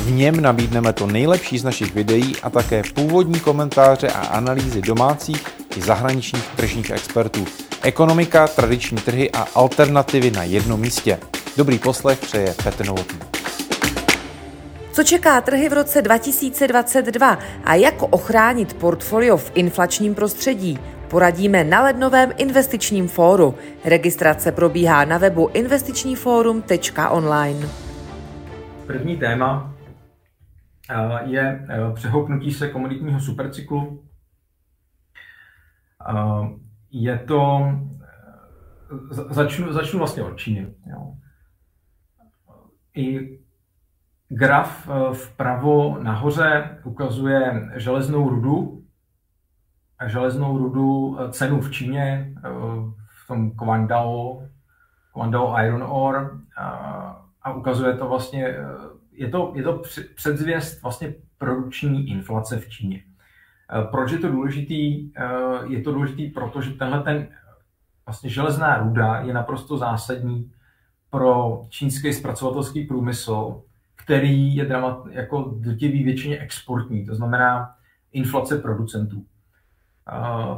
V něm nabídneme to nejlepší z našich videí a také původní komentáře a analýzy domácích i zahraničních tržních expertů. Ekonomika, tradiční trhy a alternativy na jednom místě. Dobrý poslech přeje Petr Novotný. Co čeká trhy v roce 2022 a jak ochránit portfolio v inflačním prostředí? Poradíme na lednovém investičním fóru. Registrace probíhá na webu investičníforum.online. První téma je eh, přehoupnutí se komoditního supercyklu. Eh, je to, začnu, začnu vlastně od Číny. Jo. I graf vpravo nahoře ukazuje železnou rudu, železnou rudu cenu v Číně, v tom Guangdao, Guangdao Iron Ore a ukazuje to vlastně je to, je to předzvěst vlastně produkční inflace v Číně. Eh, proč je to důležitý? Eh, je to důležitý, protože tenhle ten vlastně železná ruda je naprosto zásadní pro čínský zpracovatelský průmysl, který je dramat, jako drtivý většině exportní, to znamená inflace producentů.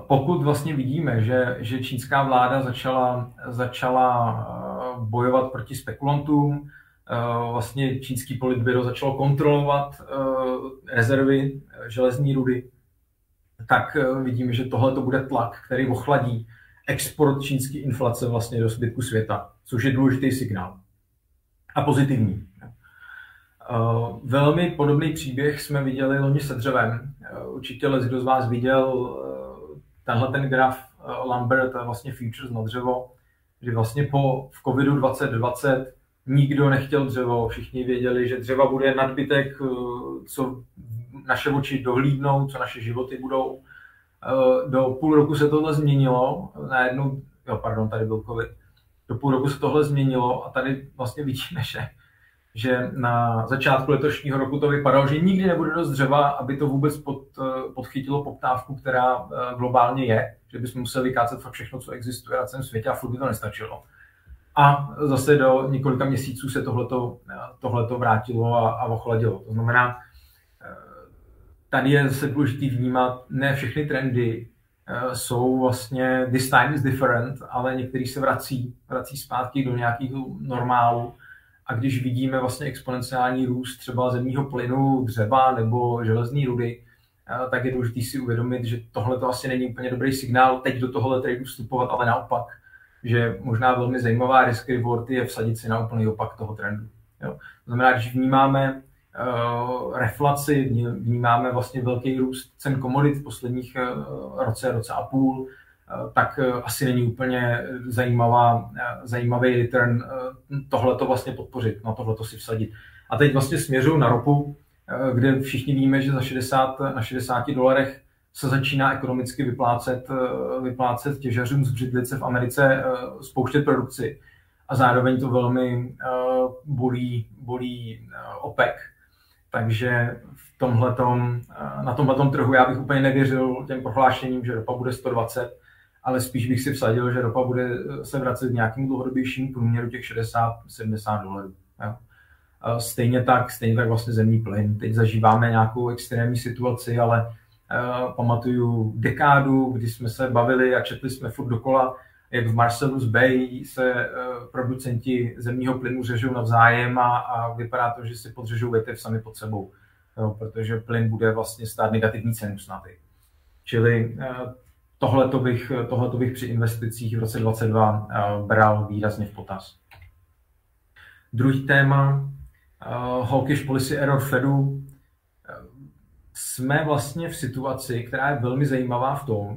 Pokud vlastně vidíme, že, že čínská vláda začala, začala bojovat proti spekulantům, vlastně čínský politbyro začalo kontrolovat eh, rezervy eh, železní rudy, tak vidíme, že tohle to bude tlak, který ochladí export čínské inflace vlastně do zbytku světa, což je důležitý signál. A pozitivní. Velmi podobný příběh jsme viděli loni se dřevem. Určitě kdo z vás viděl tenhle ten graf Lambert, vlastně futures na dřevo, že vlastně po v covidu 2020 nikdo nechtěl dřevo, všichni věděli, že dřeva bude nadbytek, eh, co naše oči dohlídnou, co naše životy budou. Eh, do půl roku se tohle změnilo, najednou, jo, pardon, tady byl covid, do půl roku se tohle změnilo a tady vlastně vidíme, že, že na začátku letošního roku to vypadalo, že nikdy nebude dost dřeva, aby to vůbec pod, eh, podchytilo poptávku, která globálně je, že bychom museli kácet fakt všechno, co existuje na celém světě a furt by to nestačilo. A zase do několika měsíců se tohleto, tohleto vrátilo a, a ochladilo. To znamená, eh, tady je zase důležité vnímat, ne všechny trendy eh, jsou vlastně this time is different, ale některý se vrací, vrací zpátky do nějakého normálu. A když vidíme vlastně exponenciální růst třeba zemního plynu, dřeva nebo železné rudy, eh, tak je důležité si uvědomit, že tohle to asi není úplně dobrý signál teď do tohohle tradu vstupovat, ale naopak že možná velmi zajímavá risk reward je vsadit si na úplný opak toho trendu. Jo. To znamená, když vnímáme uh, reflaci, vnímáme vlastně velký růst cen komodit v posledních uh, roce, roce a půl, uh, tak asi není úplně zajímavá, zajímavý return tohle to vlastně podpořit, na tohle to si vsadit. A teď vlastně směřuju na ropu, kde všichni víme, že za 60, na 60 dolarech se začíná ekonomicky vyplácet, eh, vyplácet těžařům z břidlice v Americe eh, spouštět produkci. A zároveň to velmi eh, bolí, bolí OPEC. Takže v tomhletom, na tomhle trhu já bych úplně nevěřil těm prohlášením, že ropa bude 120, ale spíš bych si vsadil, že ropa bude se vracet k nějakému dlouhodobějšímu průměru těch 60-70 dolarů. Stejně tak, stejně tak vlastně zemní plyn. Teď zažíváme nějakou extrémní situaci, ale pamatuju dekádu, kdy jsme se bavili a četli jsme furt dokola, jak v Marcellus Bay se eh, producenti zemního plynu řežou navzájem a, a vypadá to, že si podřežou větev sami pod sebou, jo, protože plyn bude vlastně stát negativní cenu snad. Čili eh, tohle bych, tohleto bych při investicích v roce 2022 bral výrazně v potaz. Druhý téma, hawkish policy error Fedu, jsme vlastně v situaci, která je velmi zajímavá v tom,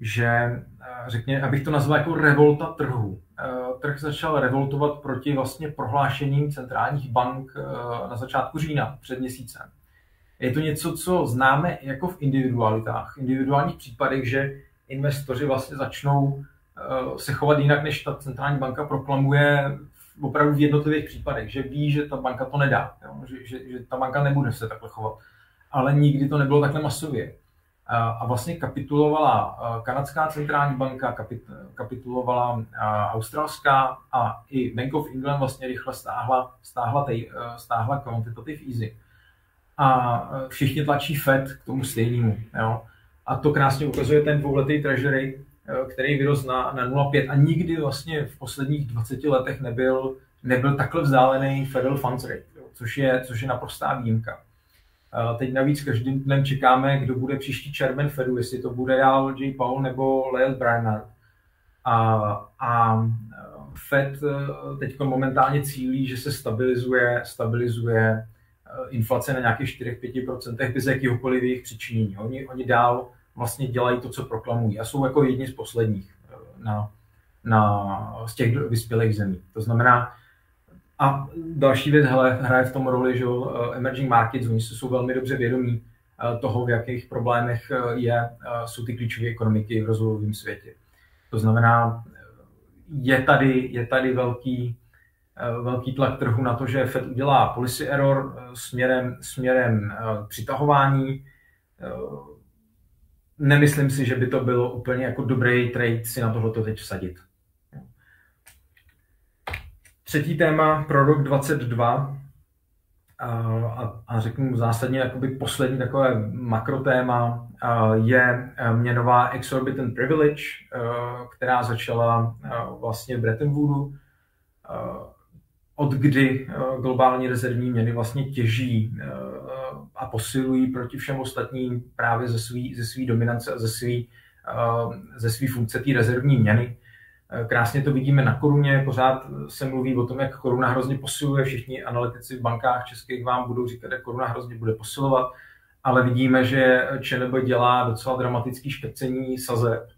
že, eh, řekně, abych to nazval jako revolta trhu. Eh, trh začal revoltovat proti vlastně prohlášením centrálních bank eh, na začátku října před měsícem. Je to něco, co známe jako v individualitách, v individuálních případech, že investoři vlastně začnou se chovat jinak, než ta centrální banka proklamuje opravdu v jednotlivých případech, že ví, že ta banka to nedá, jo? Že, že, že ta banka nebude se takhle chovat. Ale nikdy to nebylo takhle masově. A, vlastně kapitulovala kanadská centrální banka, kapit, kapitulovala australská a i Bank of England vlastně rychle stáhla, stáhla, tej, stáhla quantitative easy. A všichni tlačí Fed k tomu stejnému. Jo? A to krásně ukazuje ten dvouletý treasury, který vyrost na, na 0,5 a nikdy vlastně v posledních 20 letech nebyl, nebyl takhle vzdálený Federal Funds Rate, jo? Což, je, což je naprostá výjimka. Teď navíc každým dnem čekáme, kdo bude příští červen Fedu, jestli to bude dál J. Paul nebo Lyle Brainerd. A, a Fed eh, teď momentálně cílí, že se stabilizuje, stabilizuje eh, inflace na nějakých 4-5% bez jakýhokoliv jejich přičinění. Oni, oni dál vlastně dělají to, co proklamují a jsou jako jedni z posledních eh, na, na, z těch vyspělých zemí. To znamená, a další věc hele, hraje v tom roli, že uh, emerging markets, oni jsou velmi dobře vědomí uh, toho, v jakých problémech uh, je, jsou ty klíčové ekonomiky v rozvojovém světě. To znamená, je tady, je tady velký, velký tlak trhu na to, že Fed udělá policy error směrem, směrem přitahování. Nemyslím si, že by to bylo úplně jako dobrý trade si na tohleto teď vsadit. Třetí téma pro rok 22 a, a, a řeknu zásadně jakoby poslední takové makrotéma je e, měnová exorbitant privilege, e, která začala e, vlastně v Bretton Woodu, od kdy globální rezervní měny vlastně těží a posilují proti všem ostatním právě ze své ze dominance a ze své ze funkce té rezervní měny. Eh, krásně to vidíme na koruně, pořád se mluví o tom, jak koruna hrozně posiluje, všichni analytici v bankách českých vám budou říkat, jak koruna hrozně bude posilovat, ale vidíme, že ČNB dělá docela dramatický špecení sazeb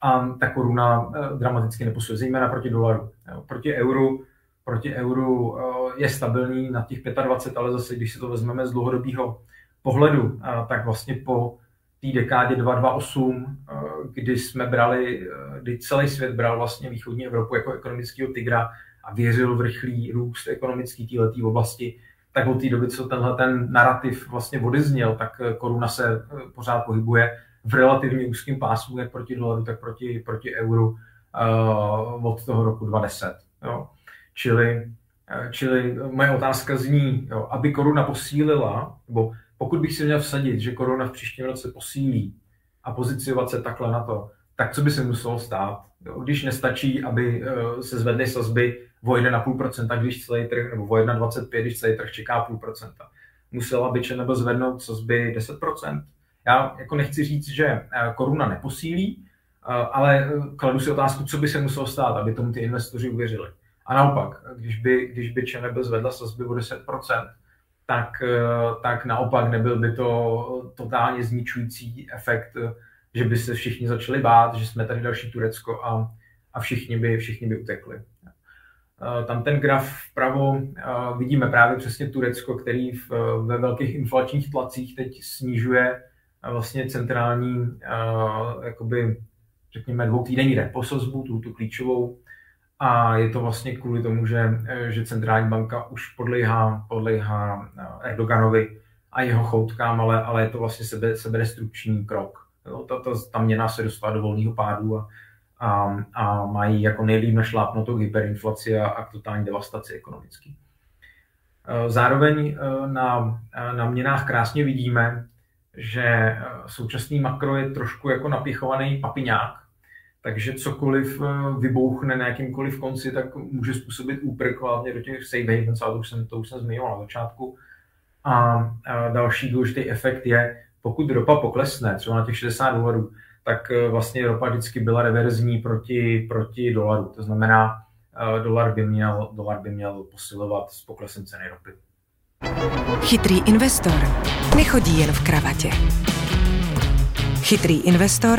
a ta koruna eh, dramaticky neposiluje, zejména proti dolaru. Proti euru, proti euru eh, je stabilní na těch 25, ale zase, když si to vezmeme z dlouhodobého pohledu, tak vlastně po té dekádě 228, eh, kdy jsme brali, eh, kdy celý svět bral vlastně východní Evropu jako ekonomického tygra a věřil v rychlý růst ekonomický této oblasti, tak od té doby, co tenhle ten narrativ vlastně odezněl, tak eh, koruna se pořád pohybuje v relativně úzkém pásmu, jak proti dolaru, tak proti, proti euru od toho roku 2010. Jo. Čili, čili moje otázka zní, jo, aby koruna posílila, nebo pokud bych si měl vsadit, že korona v příštím roce posílí a poziciovat se takhle na to, tak co by se muselo stát? Když nestačí, aby uh, se zvedly sazby o 1,5%, když celý trh, nebo o 1,25%, když celý trh čeká půl procenta. Musela by nebo zvednout sazby 10%. Já jako nechci říct, že uh, koruna neposílí, uh, ale kladu si otázku, co by se muselo stát, aby tomu ty investoři uvěřili. A naopak, když by, když by ČNB zvedla sazby o 10%, tak, eh, tak naopak nebyl by to totálně zničující efekt, že by se všichni začali bát, že jsme tady další Turecko a, a všichni, by, všichni by utekli. Eh, tam ten graf vpravo eh, vidíme právě přesně Turecko, který v, ve velkých inflačních tlacích teď snižuje vlastně centrální, jakoby, řekněme, dvoutýdenní reposozbu, tu, tu klíčovou a je to vlastně kvůli tomu, že, že centrální banka už podléhá, podléhá eh, Erdoganovi a jeho choutkám, ale, ale je to vlastně sebe, seberestrukční krok. Jo, ta, ta, ta měna se dostala do volného pádu a, a, a mají jako nejlíp našlápnutou hyperinflaci a, a totální devastaci ekonomický. Eh, zároveň eh, na, na měnách krásně vidíme, že současný makro je trošku jako napěchovaný papiňák, takže cokoliv eh, vybouchne na jakýmkoliv konci, tak může způsobit úprk hlavně do těch safe havens, ale to už jsem, to už jsem zmiňoval na začátku. A, a další důležitý efekt je, pokud ropa poklesne, třeba na těch 60 dolarů, tak eh, vlastně ropa vždycky byla reverzní proti, proti dolaru. To znamená, eh, dolar by měl, dolar by měl posilovat s poklesem ceny ropy. Chytrý investor nechodí jen v kravatě. Chytrý investor